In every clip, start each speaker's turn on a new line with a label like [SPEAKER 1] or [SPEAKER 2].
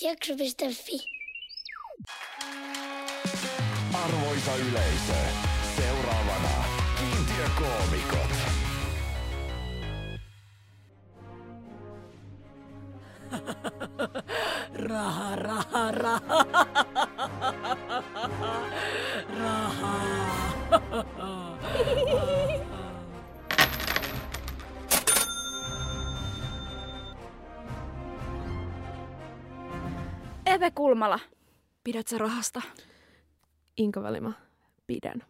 [SPEAKER 1] Jakso.fi.
[SPEAKER 2] Arvoisa yleisö, seuraavana kiintiökoomikot.
[SPEAKER 3] Raha, raha. Raha.
[SPEAKER 4] Kulmala, pidät sä rahasta?
[SPEAKER 5] Inka Valima, pidän.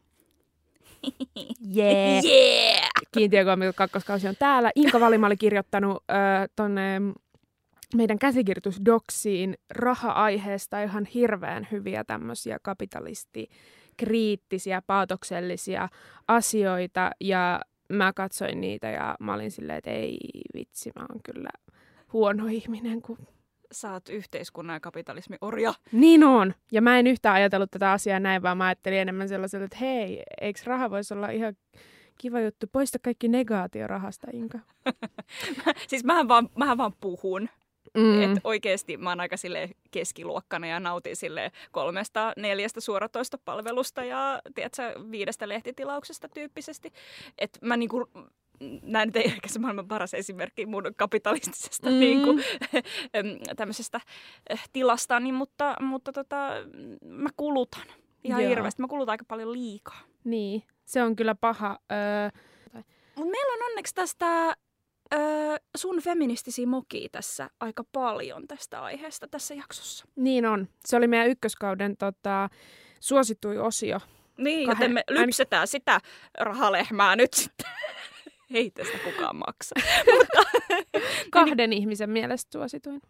[SPEAKER 5] Jee! Yeah.
[SPEAKER 4] Yeah!
[SPEAKER 5] Kiintiökoomikot kakkoskausi on täällä. Inka Valima oli kirjoittanut äh, tonne meidän käsikirjoitusdoksiin raha-aiheesta ihan hirveän hyviä tämmöisiä kapitalistikriittisiä, paatoksellisia asioita. Ja mä katsoin niitä ja mä olin silleen, että ei vitsi, mä oon kyllä huono ihminen, kun
[SPEAKER 4] Sä oot yhteiskunnan ja kapitalismin orja.
[SPEAKER 5] Niin on. Ja mä en yhtään ajatellut tätä asiaa näin, vaan mä ajattelin enemmän sellaisella, että hei, eikö raha voisi olla ihan kiva juttu. Poista kaikki negaatio rahasta, Inka.
[SPEAKER 4] siis mähän vaan, mähän vaan puhun.
[SPEAKER 5] Mm.
[SPEAKER 4] Että oikeesti mä oon aika sille keskiluokkana ja nautin sille kolmesta, neljästä suoratoista palvelusta ja tiedätkö, viidestä lehtitilauksesta tyyppisesti. Että mä niinku, näin nyt ei ehkä se maailman paras esimerkki mun kapitalistisesta
[SPEAKER 5] Mm.
[SPEAKER 4] niin kuin, tämmöisestä eh, tilastani, mutta, mutta tota, mä kulutan ihan
[SPEAKER 5] Joo.
[SPEAKER 4] hirveästi. Mä kulutan aika paljon liikaa.
[SPEAKER 5] Niin, se on kyllä paha. Öö,
[SPEAKER 4] Mutta meillä on onneksi tästä ö, sun feministisiä mokia tässä aika paljon tästä aiheesta tässä jaksossa.
[SPEAKER 5] niin on. Se oli meidän ykköskauden tota, suosittuin osio.
[SPEAKER 4] Niin,
[SPEAKER 5] Kahden-
[SPEAKER 4] joten me lypsetään sitä rahalehmää nyt sitten. Ei tästä kukaan maksa.
[SPEAKER 5] Kahden ihmisen mielestä suosituin.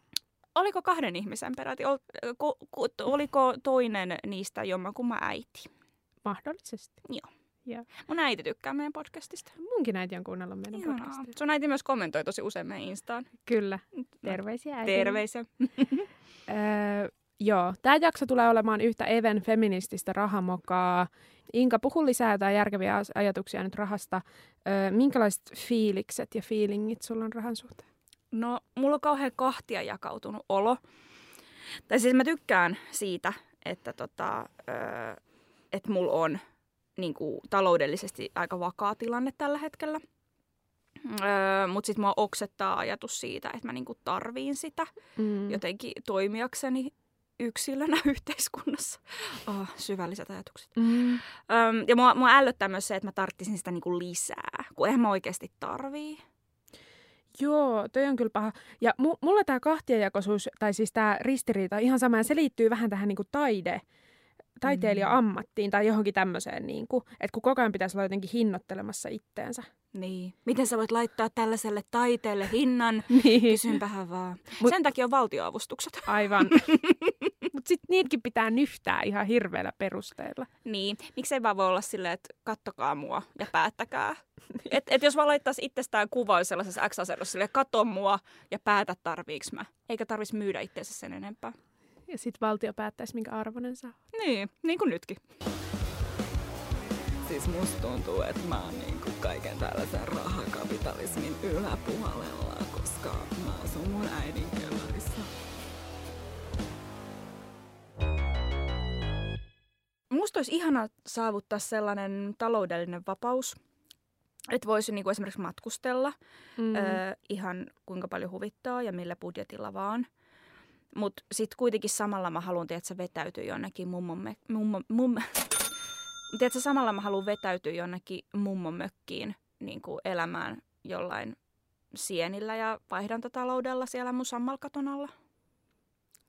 [SPEAKER 4] Oliko kahden ihmisen peräti? Ol, ku, ku, oliko toinen niistä jommankumman äiti?
[SPEAKER 5] Mahdollisesti.
[SPEAKER 4] Mun äiti tykkää meidän podcastista.
[SPEAKER 5] Munkin äiti on kuunnellut meidän
[SPEAKER 4] Ihanaa.
[SPEAKER 5] podcastia.
[SPEAKER 4] Sun äiti myös kommentoi tosi usein meidän Instaan.
[SPEAKER 5] Kyllä. Terveisiä äiti.
[SPEAKER 4] Terveisiä.
[SPEAKER 5] Öö, joo, tämä jakso tulee olemaan yhtä Even feminististä rahamokaa. Inka, puhu lisää jotain järkeviä ajatuksia nyt rahasta. Öö, minkälaiset fiilikset ja feelingit sulla on rahan suhteen?
[SPEAKER 4] No, mulla on kauhean kahtia jakautunut olo. Tai siis mä tykkään siitä, että tota, ö, et mulla on niin kuin, taloudellisesti aika vakaa tilanne tällä hetkellä. Öö, Mutta sitten mua oksettaa ajatus siitä, että mä niinku tarviin sitä
[SPEAKER 5] Mm.
[SPEAKER 4] jotenkin toimijakseni yksilönä yhteiskunnassa. Oh, syvälliset ajatukset.
[SPEAKER 5] Mm.
[SPEAKER 4] Öm, ja mua, mua ällöttää myös se, että mä tarttisin sitä niinku lisää, kun eihän mä oikeasti tarvii.
[SPEAKER 5] Joo, toi on kyllä paha. Ja mu- mulla tämä kahtiajakoisuus, tai siis tämä ristiriita ihan sama, ja se liittyy vähän tähän niinku taide, taiteilija-ammattiin tai johonkin tämmöiseen, niinku, että kun koko ajan pitäisi olla jotenkin hinnoittelemassa itteensä.
[SPEAKER 4] Niin. Miten sä voit laittaa tällaiselle taiteelle hinnan?
[SPEAKER 5] Niin.
[SPEAKER 4] Kysynpähän vaan.
[SPEAKER 5] Mut-.
[SPEAKER 4] Sen takia on valtioavustukset.
[SPEAKER 5] Aivan. Mutta sitten niitäkin pitää nyhtää ihan hirveillä perusteilla.
[SPEAKER 4] Niin. Miksei vaan voi olla silleen, että kattokaa mua ja päättäkää. Et, et jos vaan laittaisi itsestään kuva sellaisessa X-asennossa silleen, kato mua ja päätä tarviiks mä. Eikä tarvitsisi myydä itseensä sen enempää.
[SPEAKER 5] Ja sitten valtio päättäisi, minkä arvoinen saa.
[SPEAKER 4] Niin, niin kuin nytkin. Siis musta tuntuu, että mä oon niinku kaiken tällaisen rahakapitalismin yläpuolella, koska mä asun mun äidin kellarissa. Musta olisi ihana saavuttaa sellainen taloudellinen vapaus, että voisi niinku esimerkiksi matkustella
[SPEAKER 5] Mm.
[SPEAKER 4] öö, ihan kuinka paljon huvittaa ja millä budjetilla vaan. Mutta sitten kuitenkin samalla mä haluan, että se vetäytyy jonnekin mummon, me, mummon, mum, tiedätkö, samalla mä haluan vetäytyä jonnekin mummon mökkiin niin kuin elämään jollain sienillä ja vaihdantataloudella siellä mun sammalkaton alla.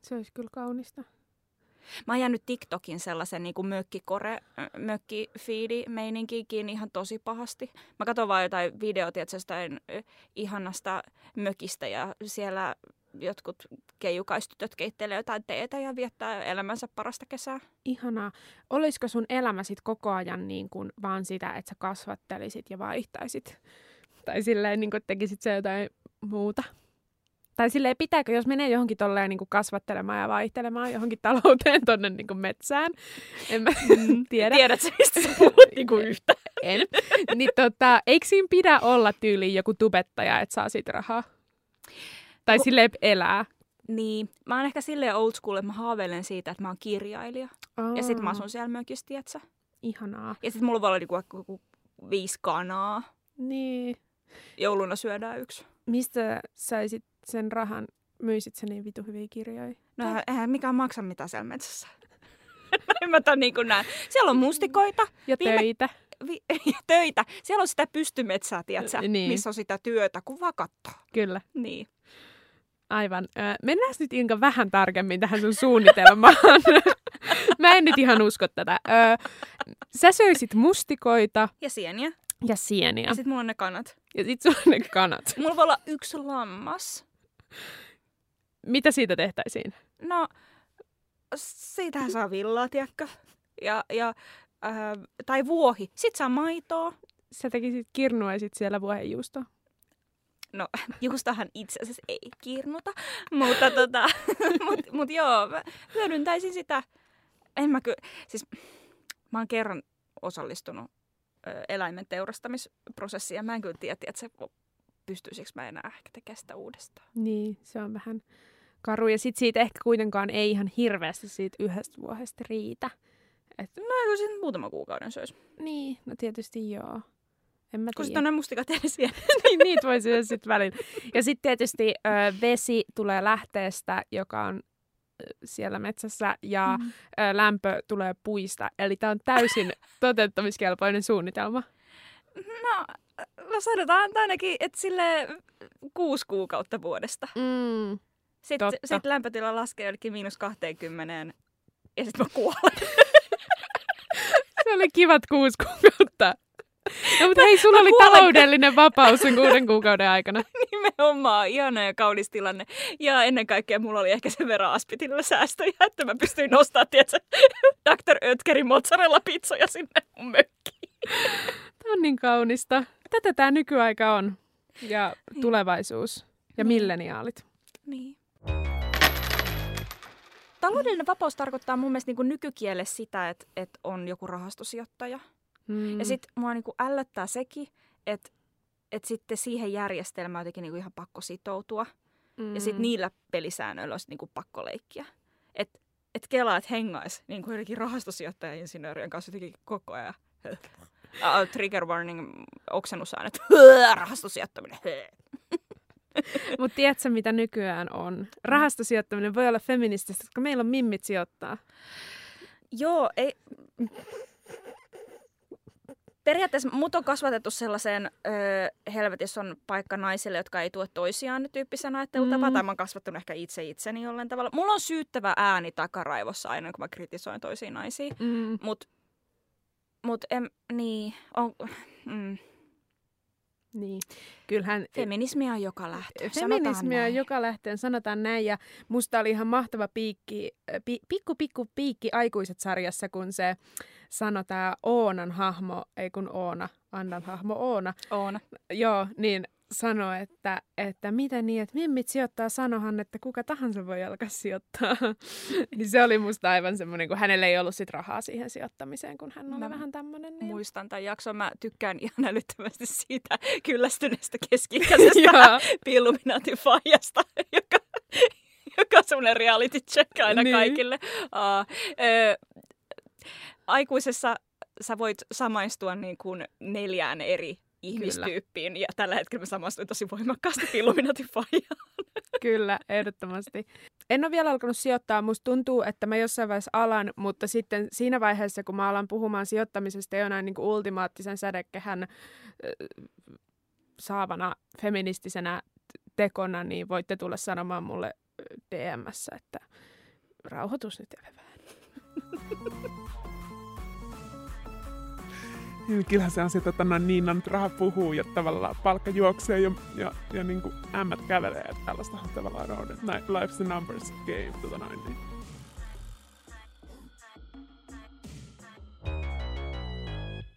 [SPEAKER 5] Se olisi kyllä kaunista.
[SPEAKER 4] Mä oon jäänyt TikTokin sellaisen niin kuin mökkikore, mökkifiidi meininkiin ihan tosi pahasti. Mä katson vaan jotain jostain ö, ihanasta mökistä ja siellä jotkut keijukaistytöt keittelee jotain teetä ja viettää elämänsä parasta kesää.
[SPEAKER 5] Ihanaa. Olisiko sun elämä sit koko ajan niin kuin vaan sitä, että sä kasvattelisit ja vaihtaisit? Tai silleen, niin kuin, tekisit se jotain muuta? Tai silleen, pitääkö, jos menee johonkin tolleen niin kuin kasvattelemaan ja vaihtelemaan johonkin talouteen tonne niin kuin metsään? En mä tiedä.
[SPEAKER 4] Tiedätkö, mistä sä puhut niinku yhtä?
[SPEAKER 5] En. Niin tota, eikö siinä pidä olla tyyliin joku tubettaja, että saa siitä rahaa? Tai silleen elää.
[SPEAKER 4] Niin, mä oon ehkä silleen old school, että mä haaveilen siitä, että mä oon kirjailija.
[SPEAKER 5] Oh,
[SPEAKER 4] Ja sit mä asun siellä mökissä, tietsä.
[SPEAKER 5] Ihanaa.
[SPEAKER 4] Ja sit mulla voi olla niinku joku viisi kanaa.
[SPEAKER 5] Niin.
[SPEAKER 4] Jouluna syödään yksi.
[SPEAKER 5] Mistä saisit sen rahan? Myisit sä niin vitu hyviä kirjoja?
[SPEAKER 4] No eihän- eihän mikään maksa mitään siellä metsässä. Näin mä niin näen. Siellä on mustikoita
[SPEAKER 5] Ja
[SPEAKER 4] Viime-
[SPEAKER 5] töitä.
[SPEAKER 4] vi- ja töitä. Siellä on sitä pystymetsää, tietsä,
[SPEAKER 5] Niin.
[SPEAKER 4] missä on sitä työtä, kun vaan kattoo.
[SPEAKER 5] Kyllä.
[SPEAKER 4] Niin.
[SPEAKER 5] Aivan. Ö, mennään nyt Inka vähän tarkemmin tähän sun suunnitelmaan. Mä en nyt ihan usko tätä. Ö, sä söisit mustikoita
[SPEAKER 4] Ja sieniä.
[SPEAKER 5] ja sieniä.
[SPEAKER 4] Ja sit mulla on ne kanat.
[SPEAKER 5] Ja sit sulla on ne kanat.
[SPEAKER 4] Mulla voi olla yksi lammas.
[SPEAKER 5] Mitä siitä tehtäisiin?
[SPEAKER 4] No, siitähän saa villaa, tiedätkö? Ja, ja, äh, tai vuohi. Sit saa maitoa.
[SPEAKER 5] Sä tekisit kirnua ja sit siellä vuohenjuustoa.
[SPEAKER 4] No, juustahan itse asiassa ei kirnuta, mutta tota, mut, mut joo, mä hyödyntäisin sitä. En mä kyllä, siis mä oon kerran osallistunut ö, eläimen teurastamisprosessiin ja mä en kyllä tiedä, että se pystyisikö mä enää ehkä tekemään sitä uudestaan.
[SPEAKER 5] Niin, se on vähän karu. Ja sit siitä ehkä kuitenkaan ei ihan hirveästi siitä yhdestä vuodesta riitä. Et,
[SPEAKER 4] No kyllä sitten muutama kuukauden söisi.
[SPEAKER 5] niin, no tietysti joo. En mä
[SPEAKER 4] Kun sitten on ne mustikat siellä.
[SPEAKER 5] niin, niitä voi syödä sitten välillä. Ja sitten tietysti ö, vesi tulee lähteestä, joka on siellä metsässä, ja
[SPEAKER 4] Mhm.
[SPEAKER 5] ö, lämpö tulee puista. Eli tämä on täysin toteuttamiskelpoinen suunnitelma.
[SPEAKER 4] No, no sanotaan ainakin, että sille kuusi kuukautta vuodesta.
[SPEAKER 5] Mm.
[SPEAKER 4] Sitten
[SPEAKER 5] Totta.
[SPEAKER 4] sit lämpötila laskee jollekin miinus 20 ja sitten mä kuolen.
[SPEAKER 5] Se oli kivat kuusi kuukautta. No, mutta hei, sulla
[SPEAKER 4] mä
[SPEAKER 5] oli
[SPEAKER 4] kuolen.
[SPEAKER 5] taloudellinen vapaus sen kuuden kuukauden aikana.
[SPEAKER 4] Nimenomaan, ihana ja kaunis tilanne. Ja ennen kaikkea mulla oli ehkä sen verran aspitilla säästöjä, että mä pystyin nostamaan, tiedätkö, Dr. Ötkerin mozzarella pizzoja sinne mun mökkiin.
[SPEAKER 5] Tämä on niin kaunista. Tätä tämä nykyaika on. Ja tulevaisuus. Ja
[SPEAKER 4] Niin.
[SPEAKER 5] milleniaalit.
[SPEAKER 4] Niin. Taloudellinen vapaus tarkoittaa mun mielestä niin nykykielessä sitä, että, että on joku rahastosijoittaja.
[SPEAKER 5] Mm.
[SPEAKER 4] Ja sitten mua niin kuin ällöttää sekin, että, että sitten siihen järjestelmään on jotenkin niin kuin ihan pakko sitoutua.
[SPEAKER 5] mm.
[SPEAKER 4] Ja sitten niillä pelisäännöillä olisi niin kuin pakko leikkiä. Että et kelaa, että hengais niin kuin jotenkin rahastosijoittaja-insinöörien kanssa jotenkin koko ajan. Uh, trigger warning, oksennussäännöt. Rahastosijoittaminen.
[SPEAKER 5] Mutta tiedätkö, mitä nykyään on? Rahastosijoittaminen voi olla feminististä, koska meillä on mimmit sijoittaa.
[SPEAKER 4] Joo, ei... Periaatteessa mut on kasvatettu sellaiseen öö, helvetissä on paikka naisille, jotka ei tue toisiaan tyyppisen ajattelutapaan,
[SPEAKER 5] Mm.
[SPEAKER 4] tai mä oon kasvattanut ehkä itse itseni jollain tavalla. Mulla on syyttävä ääni takaraivossa aina, kun mä kritisoin toisia naisia.
[SPEAKER 5] Mm.
[SPEAKER 4] Mut, mut em, niin, on, mm,
[SPEAKER 5] Niin. Kyllähän
[SPEAKER 4] feminismia on joka lähtö.
[SPEAKER 5] feminismiä on joka lähteen, sanotaan näin. Ja musta oli ihan mahtava piikki, pi, pikku pikku piikki aikuiset sarjassa, kun se sanoi tämä Oonan hahmo, ei kun Oona, Annan hahmo Oona,
[SPEAKER 4] On.
[SPEAKER 5] Joo, niin sanoi, että, että miten niin, että mimmit sijoittaa, sanohan, että kuka tahansa voi alkaa sijoittaa. niin se oli musta aivan semmoinen, kun hänellä ei ollut sit rahaa siihen sijoittamiseen, kun hän oli
[SPEAKER 4] Mä
[SPEAKER 5] vähän tämmöinen. Niin...
[SPEAKER 4] Muistan tämän jakson. Mä tykkään ihan älyttömästi siitä kyllästyneestä keski-ikäisestä
[SPEAKER 5] Joo,
[SPEAKER 4] Illuminatin faijasta, joka, joka on semmoinen reality check aina
[SPEAKER 5] Niin.
[SPEAKER 4] niin. kaikille. Uh, ö, aikuisessa sä voit samaistua niin kuin neljään eri ihmistyyppiin. Ja tällä hetkellä mä samaistuin tosi voimakkaasti Illuminatin faijaan.
[SPEAKER 5] kyllä, ehdottomasti. En ole vielä alkanut sijoittaa. Musta tuntuu, että mä jossain vaiheessa alan, mutta sitten siinä vaiheessa, kun mä alan puhumaan sijoittamisesta jonain niin kuin ultimaattisen sädekehän saavana feministisenä tekona, niin voitte tulla sanomaan mulle DMssä, että rauhoitus nyt vähän.
[SPEAKER 1] Niin, Kyllähän se on se, että no, niin on, nyt raha puhuu ja tavallaan palkka juoksee ja, ja, ja niin kuin ämmät kävelee. Että tällaista tavallaan on. että Life's the numbers game. Tota noin, niin.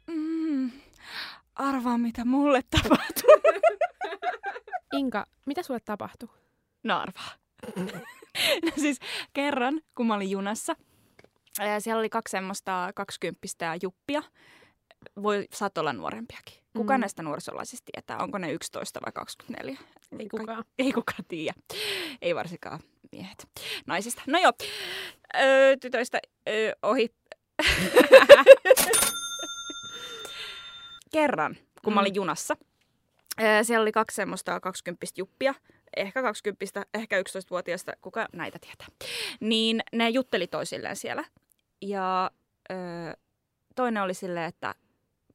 [SPEAKER 4] Mm, arvaa, mitä mulle tapahtuu.
[SPEAKER 5] Inka, mitä sulle tapahtui?
[SPEAKER 4] No arvaa. no siis kerran, kun mä olin junassa, siellä oli kaksi semmoista kaksikymppistä juppia, voi, saat olla nuorempiakin. Kuka
[SPEAKER 5] Mm.
[SPEAKER 4] näistä nuorisolaisista tietää, onko ne 11 vai 24?
[SPEAKER 5] Ei
[SPEAKER 4] Ka-
[SPEAKER 5] kukaan.
[SPEAKER 4] Ei kukaan tiedä. Ei varsinkaan miehet. Naisista. No joo, öö, tytöistä öö, ohi. Kerran, kun mä
[SPEAKER 5] Mm.
[SPEAKER 4] olin junassa, öö, siellä oli kaksi semmoista 20 juppia, ehkä 20, ehkä 11-vuotiaista, kuka näitä tietää. Niin ne jutteli toisilleen siellä. Ja öö, toinen oli silleen, että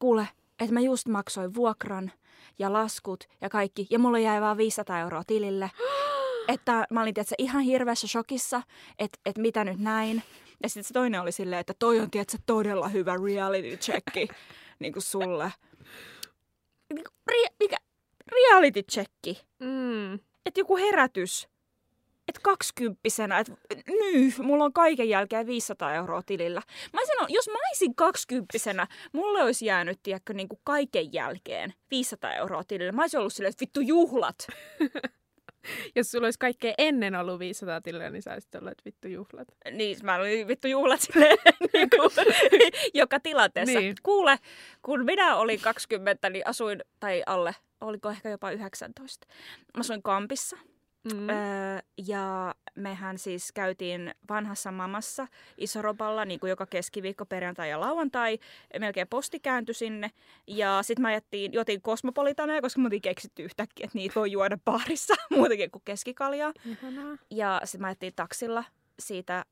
[SPEAKER 4] kuule, että mä just maksoin vuokran ja laskut ja kaikki, ja mulla jäi vaan 500 euroa tilille. että mä olin tietysti, ihan hirveässä shokissa, että, että mitä nyt näin. Ja sitten se toinen oli silleen, että toi on tietysti todella hyvä reality checki niin kuin sulle. Niin kuin, ria- mikä? Reality checki.
[SPEAKER 5] Mm.
[SPEAKER 4] Että joku herätys. Että kaksikymppisenä, että nyt, mulla on kaiken jälkeen 500 euroa tilillä. Mä sanon, jos mä olisin kaksikymppisenä, mulle olisi jäänyt, tiedätkö, niin kuin kaiken jälkeen 500 euroa tilille. Mä olisin ollut silleen, että vittu juhlat.
[SPEAKER 5] Jos sulla olisi kaikkea ennen ollut 500 tilillä, niin sä olisit ollut vittu juhlat.
[SPEAKER 4] Niin, mä olin vittu juhlat silleen, niin kuin, joka tilanteessa.
[SPEAKER 5] Niin.
[SPEAKER 4] Kuule, kun minä olin 20, niin asuin, tai alle, oliko ehkä jopa 19. Mä asuin kampissa.
[SPEAKER 5] Mm.
[SPEAKER 4] Öö, ja mehän siis käytiin vanhassa mamassa Isoropalla niin kuin joka keskiviikko, perjantai ja lauantai. Melkein posti kääntyi sinne. Ja sitten mä ajettiin, jotin kosmopolitaneja, koska me oltiin keksitty yhtäkkiä, että niitä voi juoda baarissa muutenkin kuin keskikaljaa.
[SPEAKER 5] Ihanaa.
[SPEAKER 4] Ja sitten mä ajettiin taksilla siitä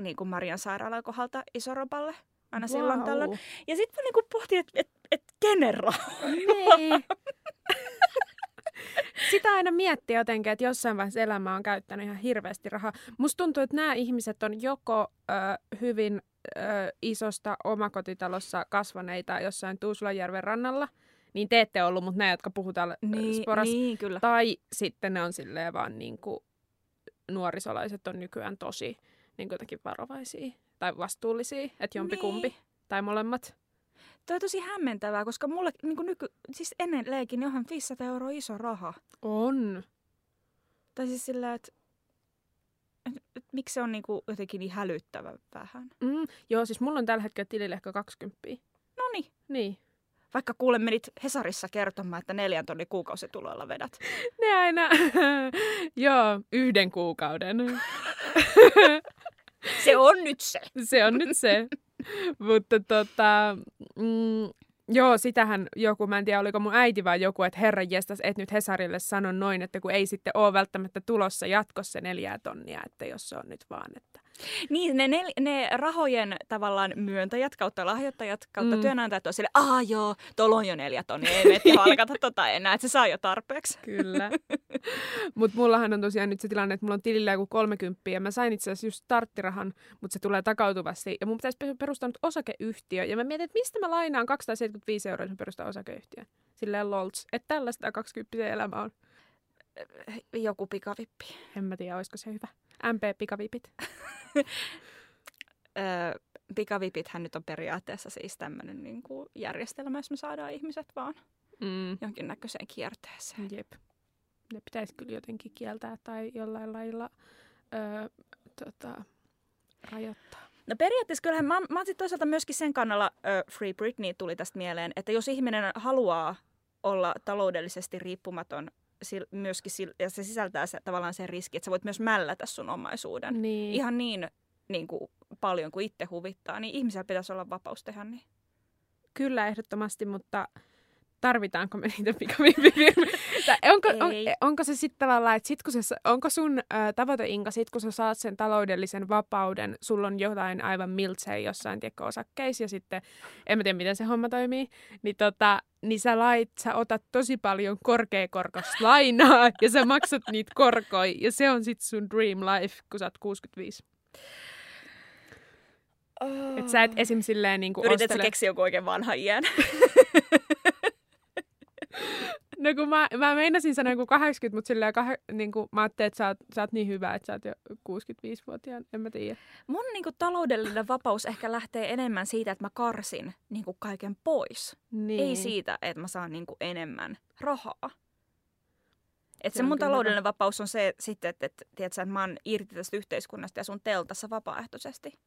[SPEAKER 4] niin kuin Marian sairaalan kohdalta Isoropalle aina wow. silloin tällöin. Ja sitten mä niinku pohtin, että et, et kenen rahaa?
[SPEAKER 5] Sitä aina miettii jotenkin, että jossain vaiheessa elämää on käyttänyt ihan hirveästi rahaa. Musta tuntuu, että nämä ihmiset on joko ö, hyvin ö, isosta omakotitalossa kasvaneita jossain Tuusulajärven rannalla, niin te ette ollut, mutta nämä, jotka puhutaan
[SPEAKER 4] Niin,
[SPEAKER 5] sporas.
[SPEAKER 4] niin, kyllä.
[SPEAKER 5] Tai sitten ne on silleen vaan niin kuin, nuorisolaiset on nykyään tosi niin jotenkin varovaisia tai vastuullisia, että jompikumpi
[SPEAKER 4] Niin.
[SPEAKER 5] tai molemmat.
[SPEAKER 4] Toi on tosi hämmentävää, koska mulle niin kuin nyky, siis ennen leikin johon 500 euroa iso raha.
[SPEAKER 5] On.
[SPEAKER 4] Tai siis sillä, että et, et, miksi se on niin kuin jotenkin niin hälyttävän vähän.
[SPEAKER 5] Mm, joo, siis mulla on tällä hetkellä tilillä ehkä 20.
[SPEAKER 4] No niin.
[SPEAKER 5] Niin.
[SPEAKER 4] Vaikka kuule menit Hesarissa kertomaan, että neljän tonnin kuukausituloilla vedät.
[SPEAKER 5] Ne aina, joo, yhden kuukauden.
[SPEAKER 4] Se on nyt se.
[SPEAKER 5] Se on nyt se. Mutta tota, mm, joo, sitähän joku, mä en tiedä oliko mun äiti vai joku, että herran jestas, et nyt Hesarille sano noin, että kun ei sitten ole välttämättä tulossa jatkossa neljää tonnia, että jos se on nyt vaan, että
[SPEAKER 4] Niin, ne, ne, ne rahojen tavallaan myöntäjät kautta lahjoittajat kautta
[SPEAKER 5] Mm.
[SPEAKER 4] työnantajat on sille, aa joo, tuolla on jo neljä tonnia, ei meitä palkata tota enää, että se saa jo tarpeeksi.
[SPEAKER 5] Kyllä. mutta mullahan on tosiaan nyt se tilanne, että mulla on tilillä joku 30 ja mä sain itse asiassa just starttirahan, mutta se tulee takautuvasti. Ja mun pitäisi pe- perustaa nyt osakeyhtiö. Ja mä mietin, että mistä mä lainaan 275 euroa, jos mä perustan osakeyhtiön. Silleen lolts. Että tällaista 20 elämä on.
[SPEAKER 4] Joku pikavippi.
[SPEAKER 5] En mä tiedä, olisiko se hyvä. MP-pikavipit.
[SPEAKER 4] Pikavipithän nyt on periaatteessa siis tämmöinen niin kuin järjestelmä, jos me saadaan ihmiset vaan
[SPEAKER 5] Mm.
[SPEAKER 4] jonkinnäköiseen kierteeseen.
[SPEAKER 5] Jep. Ne pitäisi kyllä jotenkin kieltää tai jollain lailla öö, tota, rajoittaa.
[SPEAKER 4] No periaatteessa kyllähän mä, mä oon sit toisaalta myöskin sen kannalla, ö, Free Britney tuli tästä mieleen, että jos ihminen haluaa olla taloudellisesti riippumaton, myöskin ja se sisältää se, tavallaan sen riski, että sä voit myös mällätä sun omaisuuden.
[SPEAKER 5] Niin.
[SPEAKER 4] Ihan niin, niin kuin paljon kuin itse huvittaa, niin ihmisellä pitäisi olla vapaus tehdä niin.
[SPEAKER 5] Kyllä ehdottomasti, mutta tarvitaanko me niitä pikavipifirmoja? Tai onko, on, onko se sitten tavallaan, että sit kun se, onko sun ä, tavoite Inka, sit kun sä saat sen taloudellisen vapauden, sulla on jotain aivan miltsei jossain tiedätkö, osakkeissa ja sitten, en mä tiedä miten se homma toimii, niin, tota, niin sä, lait, sä otat tosi paljon korkeakorkoista lainaa ja sä maksat niitä korkoja ja se on sitten sun dream life, kun sä oot 65.
[SPEAKER 4] Oh.
[SPEAKER 5] Että sä et esim. silleen niin kuin ostele...
[SPEAKER 4] keksiä joku oikein vanha iän?
[SPEAKER 5] No kun mä, mä meinasin sanoa joku 80, mutta silleen kah, niin kuin, mä ajattelin, että sä oot, sä oot niin hyvä, että sä oot jo 65-vuotiaan, en mä tiedä.
[SPEAKER 4] Mun niin kuin, taloudellinen vapaus ehkä lähtee enemmän siitä, että mä karsin niin kuin, kaiken pois.
[SPEAKER 5] Niin.
[SPEAKER 4] Ei siitä, että mä saan niin kuin, enemmän rahaa. Et
[SPEAKER 5] Se
[SPEAKER 4] se, mun
[SPEAKER 5] kyllä
[SPEAKER 4] taloudellinen vapaus on se sitten, että, että, tiedätkö, että mä oon irti tästä yhteiskunnasta ja sun teltassa vapaaehtoisesti.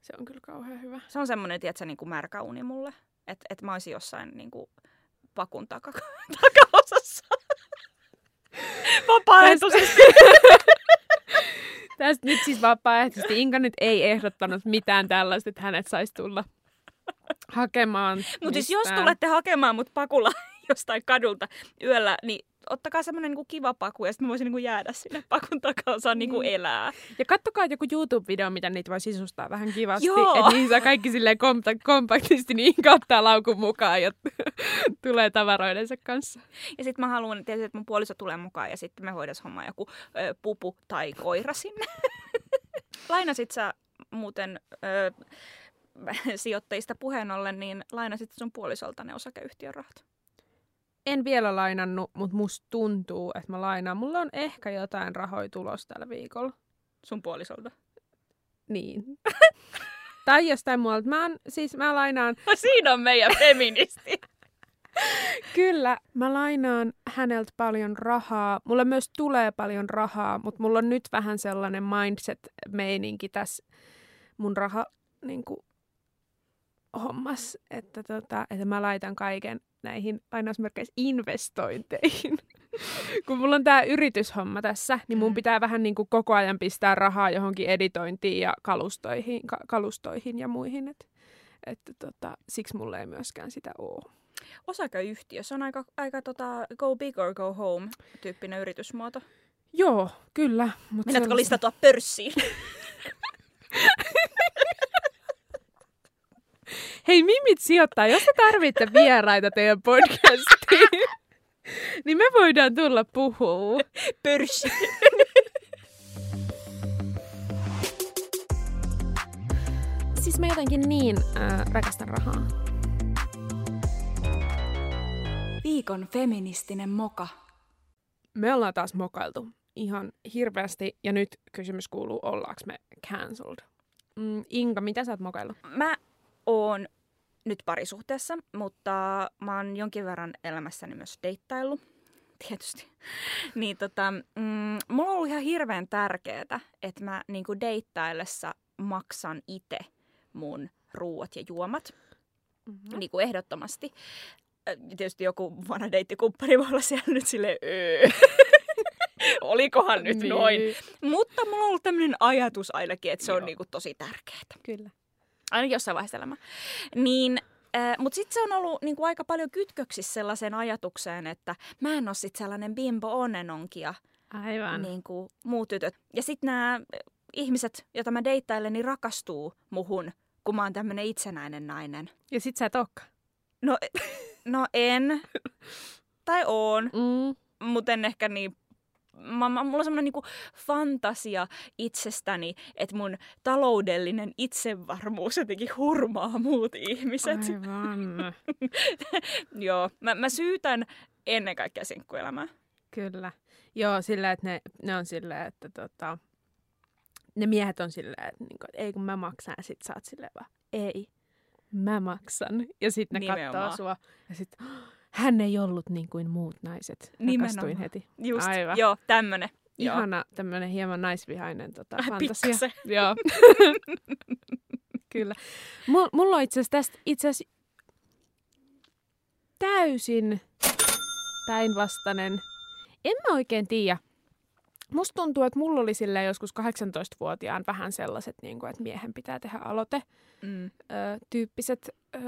[SPEAKER 5] Se on kyllä kauhean hyvä.
[SPEAKER 4] Se on semmoinen, tiedätkö, niin kuin märkä uni mulle. että et mä olisin jossain niin kuin, pakun taka, takaosassa. Vapaaehtoisesti.
[SPEAKER 5] Tästä nyt siis vapaaehtoisesti. Inka nyt ei ehdottanut mitään tällaista, että hänet saisi tulla hakemaan.
[SPEAKER 4] Mutta siis jos tulette hakemaan mut pakulla jostain kadulta yöllä, niin ottakaa semmoinen niinku kiva paku ja sitten mä voisin niinku jäädä sinne pakun takaosaan niinku
[SPEAKER 5] Niin.
[SPEAKER 4] elää.
[SPEAKER 5] Ja kattokaa joku YouTube-video, mitä niitä voi sisustaa vähän kivasti.
[SPEAKER 4] Joo.
[SPEAKER 5] Että niihin saa kaikki silleen kompa- kompaktisti niin kattaa laukun mukaan ja tulee tavaroidensa kanssa.
[SPEAKER 4] Ja sitten mä haluan tietysti, että mun puoliso tulee mukaan ja sitten me hoidas homma joku ö, pupu tai koira sinne. Lainasit sä muuten ö, sijoittajista puheen ollen, niin lainasit sun puolisolta ne osakeyhtiön rahat.
[SPEAKER 5] En vielä lainannut, mutta musta tuntuu, että mä lainaan. Mulla on ehkä jotain rahoja tulos tällä viikolla.
[SPEAKER 4] Sun puolisolta.
[SPEAKER 5] Niin. tai jostain muualta. Mä, oon, siis mä lainaan,
[SPEAKER 4] No siinä on meidän feministi.
[SPEAKER 5] kyllä, mä lainaan häneltä paljon rahaa. Mulla myös tulee paljon rahaa, mutta mulla on nyt vähän sellainen mindset-meininki tässä mun raha niin kuin, hommas, että, tota, että mä laitan kaiken näihin lainausmerkeissä investointeihin. Kun mulla on tämä yrityshomma tässä, niin mun
[SPEAKER 4] Mm.
[SPEAKER 5] pitää vähän niin kuin koko ajan pistää rahaa johonkin editointiin ja kalustoihin, ka- kalustoihin ja muihin. Et, että tota, siksi mulla ei myöskään sitä ole.
[SPEAKER 4] Osakeyhtiö, se on aika, aika tota, go big or go home tyyppinen yritysmuoto.
[SPEAKER 5] Joo, kyllä. Mut
[SPEAKER 4] Minätkö
[SPEAKER 5] sellaista-
[SPEAKER 4] listatua pörssiin?
[SPEAKER 5] Hei, Mimit sijoittaa, jos te tarvitte vieraita teidän podcastiin, niin me voidaan tulla puhua.
[SPEAKER 4] Pörssi.
[SPEAKER 5] Siis mä jotenkin niin äh, rakastan rahaa.
[SPEAKER 4] Viikon feministinen moka.
[SPEAKER 5] Me ollaan taas mokailtu ihan hirveästi ja nyt kysymys kuuluu, ollaanko me cancelled? Mm, Inka, mitä sä oot mokaillut?
[SPEAKER 4] Mä oon nyt parisuhteessa, mutta mä oon jonkin verran elämässäni myös deittaillut, tietysti. Niin tota, mm, mulla on ollut ihan hirveän tärkeää, että mä niinku deittaillessa maksan itse mun ruuat ja juomat.
[SPEAKER 5] Mm-hmm.
[SPEAKER 4] Niin kuin ehdottomasti. Tietysti joku vanha deittikumppani voi olla siellä nyt silleen, öö. Olikohan nyt
[SPEAKER 5] Niin.
[SPEAKER 4] noin. Mutta mulla on ollut tämmöinen ajatus ainakin, että se on
[SPEAKER 5] Joo.
[SPEAKER 4] niinku tosi tärkeää.
[SPEAKER 5] Kyllä.
[SPEAKER 4] Ainakin jossain vaiheessa elämää. Niin, äh, mutta sitten se on ollut niinku aika paljon kytköksissä sellaiseen ajatukseen, että mä en ole sit sellainen bimbo onnenonkia
[SPEAKER 5] Aivan.
[SPEAKER 4] niin kuin muut tytöt. Ja sitten nämä ihmiset, joita mä deittailen, niin rakastuu muhun, kun mä oon tämmöinen itsenäinen nainen.
[SPEAKER 5] Ja sit sä et ookaan.
[SPEAKER 4] No, no en. tai oon,
[SPEAKER 5] Mm.
[SPEAKER 4] mutta en ehkä niin Mä, mä, mulla on semmoinen niinku fantasia itsestäni, että mun taloudellinen itsevarmuus jotenkin hurmaa muut ihmiset.
[SPEAKER 5] Aivan.
[SPEAKER 4] Joo, mä, mä syytän ennen kaikkea sinkkuelämää.
[SPEAKER 5] Kyllä. Joo, sillä, että ne, ne on silleen, että tota, ne miehet on silleen, että, niinku, että ei kun mä maksan ja sit sä oot silleen vaan, ei, mä maksan. Ja sitten ne
[SPEAKER 4] Nimenomaan.
[SPEAKER 5] katsoo sua ja sit hän ei ollut niin kuin muut naiset.
[SPEAKER 4] Nimenomaan.
[SPEAKER 5] Rakastuin heti.
[SPEAKER 4] Just,
[SPEAKER 5] Aivan.
[SPEAKER 4] joo, tämmönen.
[SPEAKER 5] Ihana tämmöinen hieman naisvihainen tota, fantasia.
[SPEAKER 4] pikkasen.
[SPEAKER 5] Joo. Kyllä. Mulla, mulla on itse asiassa tästä itse asiassa täysin päinvastainen. En mä oikein tiedä. Musta tuntuu, että mulla oli silleen joskus 18-vuotiaan vähän sellaiset, niin kuin, että miehen pitää tehdä aloite
[SPEAKER 4] Mm.
[SPEAKER 5] ö, tyyppiset ö,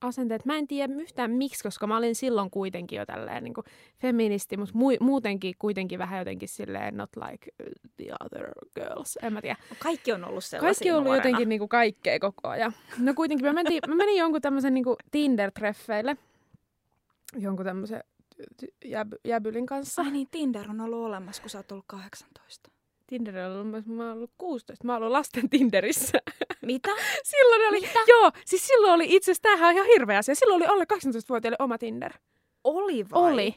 [SPEAKER 5] asenteet. Mä en tiedä yhtään miksi, koska mä olin silloin kuitenkin jo tälleen niin kuin feministi, mutta mu- muutenkin kuitenkin vähän jotenkin silleen not like uh, the other girls. En mä tiedä.
[SPEAKER 4] Kaikki on ollut sellaisia
[SPEAKER 5] Kaikki on ollut
[SPEAKER 4] nuorena.
[SPEAKER 5] jotenkin niin kuin kaikkea koko ajan. No kuitenkin mä menin, mä menin jonkun tämmöisen niin Tinder-treffeille. Jonkun tämmöisen jäb, jäbylin kanssa.
[SPEAKER 4] Ai niin, Tinder on ollut olemassa, kun sä oot ollut 18.
[SPEAKER 5] Tinder on ollut, mä- mä ollut 16. Mä ollut lasten Tinderissä.
[SPEAKER 4] Mitä?
[SPEAKER 5] silloin oli, Mitä? joo, siis silloin oli itse asiassa, tämähän on ihan hirveä asia. Silloin oli alle 18-vuotiaille oma Tinder.
[SPEAKER 4] Oli vai?
[SPEAKER 5] Oli.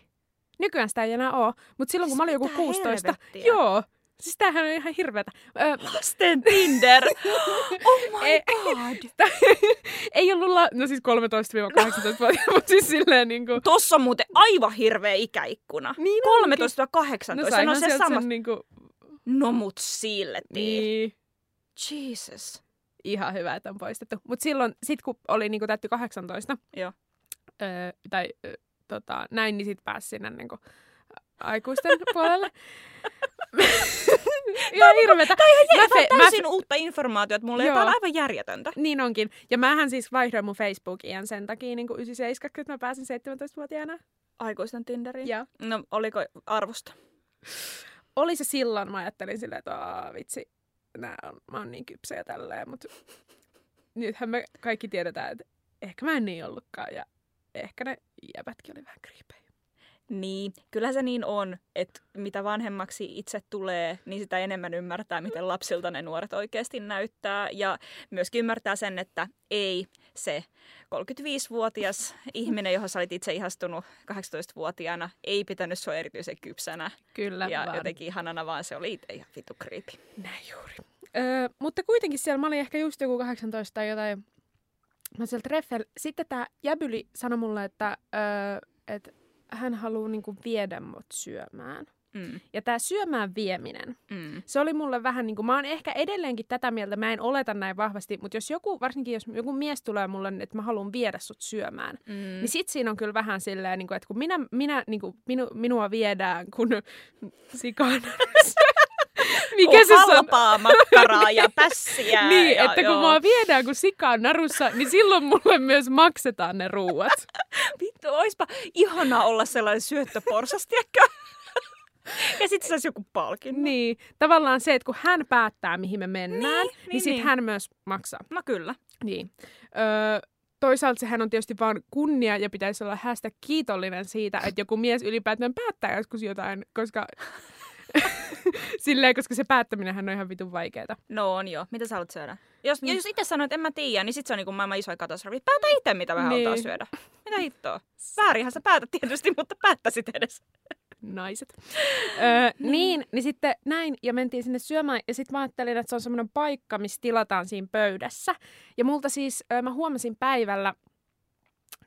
[SPEAKER 5] Nykyään sitä ei enää ole. Mutta silloin kun mä olin joku
[SPEAKER 4] Mitä
[SPEAKER 5] 16,
[SPEAKER 4] helvettiä?
[SPEAKER 5] joo, siis tämähän on ihan hirveätä. Ö,
[SPEAKER 4] Lasten Tinder! oh my
[SPEAKER 5] Ei-
[SPEAKER 4] god!
[SPEAKER 5] ei ollut, la- no siis 13-18-vuotiaat, mutta siis silleen niin kuin,
[SPEAKER 4] Tossa on muuten aivan hirveä ikäikkuna.
[SPEAKER 5] Niin
[SPEAKER 4] 13-18, no, no se sama.
[SPEAKER 5] Sen, niin kuin,
[SPEAKER 4] No mut silti.
[SPEAKER 5] niin.
[SPEAKER 4] Jesus.
[SPEAKER 5] ihan hyvä, että on poistettu. Mutta silloin, sit kun oli niinku täytty 18,
[SPEAKER 4] Joo.
[SPEAKER 5] öö, tai ö, tota, näin, niin sitten pääsi sinne niinku aikuisten puolelle. ihan hirveetä.
[SPEAKER 4] Tämä on
[SPEAKER 5] Mä
[SPEAKER 4] ihan
[SPEAKER 5] fe-
[SPEAKER 4] mä
[SPEAKER 5] mä
[SPEAKER 4] täysin uutta informaatiota mulle, ja
[SPEAKER 5] Joo.
[SPEAKER 4] tämä on aivan järjetöntä.
[SPEAKER 5] Niin onkin. Ja mähän siis vaihdoin mun Facebook-iän sen takia niin 97, että mä pääsin 17-vuotiaana.
[SPEAKER 4] Aikuisten Tinderiin.
[SPEAKER 5] Ja
[SPEAKER 4] No, oliko arvosta?
[SPEAKER 5] Oli se silloin, mä ajattelin silleen, että vitsi, nää on, mä oon niin kypsä ja tälleen, mutta nythän me kaikki tiedetään, että ehkä mä en niin ollutkaan ja ehkä ne jäpätkin oli vähän kriipejä.
[SPEAKER 4] Niin, kyllä se niin on, että mitä vanhemmaksi itse tulee, niin sitä enemmän ymmärtää, miten lapsilta ne nuoret oikeasti näyttää. Ja myöskin ymmärtää sen, että ei se 35-vuotias ihminen, johon sä olit itse ihastunut 18-vuotiaana, ei pitänyt sua erityisen kypsänä.
[SPEAKER 5] Kyllä,
[SPEAKER 4] ja
[SPEAKER 5] vaan.
[SPEAKER 4] jotenkin ihanana, vaan se oli itse ihan vitu creepy.
[SPEAKER 5] Näin juuri. Öö, mutta kuitenkin siellä mä olin ehkä just joku 18 tai jotain. Mä olin siellä treffeillä. Sitten tämä Jäbyli sanoi mulle, että, öö, että hän haluaa niinku viedä mut syömään.
[SPEAKER 4] Mm,
[SPEAKER 5] Ja tämä syömään vieminen,
[SPEAKER 4] mm.
[SPEAKER 5] se oli mulle vähän niin kuin, mä oon ehkä edelleenkin tätä mieltä, mä en oleta näin vahvasti, mutta jos joku, varsinkin jos joku mies tulee mulle, että mä haluan viedä sut syömään,
[SPEAKER 4] Mm.
[SPEAKER 5] niin sit siinä on kyllä vähän silleen, niin kuin, että kun minä, minä niin kuin, minu, minua viedään kun sikan. Mikä se on?
[SPEAKER 4] halpaa makkaraa ja pässiä.
[SPEAKER 5] Niin,
[SPEAKER 4] ja,
[SPEAKER 5] että kun
[SPEAKER 4] joo.
[SPEAKER 5] mua viedään kun sikaan narussa, niin silloin mulle myös maksetaan ne ruuat.
[SPEAKER 4] Vittu, oispa ihana olla sellainen syöttöporsas, tiedätkö? ja sitten se olisi joku palkinto.
[SPEAKER 5] niin, tavallaan se, että kun hän päättää, mihin me mennään, niin,
[SPEAKER 4] niin,
[SPEAKER 5] niin sitten
[SPEAKER 4] niin.
[SPEAKER 5] hän myös maksaa.
[SPEAKER 4] No kyllä.
[SPEAKER 5] Niin. Öö, toisaalta sehän on tietysti vaan kunnia ja pitäisi olla hästä kiitollinen siitä, että joku mies ylipäätään päättää joskus jotain, koska... Silleen, koska se päättäminenhän on ihan vitun vaikeeta.
[SPEAKER 4] No on joo. Mitä sä haluat syödä? Jos, ja jos itse sanoit, että en mä tiedä, niin sit se on niinku maailman isoin katastrofi. Päätä itse, mitä me
[SPEAKER 5] Niin.
[SPEAKER 4] halutaan syödä. Mitä hittoa? Väärinhän sä päätät tietysti, mutta päättäisit edes.
[SPEAKER 5] Naiset. öö, niin, niin sitten näin, ja mentiin sinne syömään, ja sitten mä ajattelin, että se on semmoinen paikka, missä tilataan siinä pöydässä. Ja multa siis, öö, mä huomasin päivällä,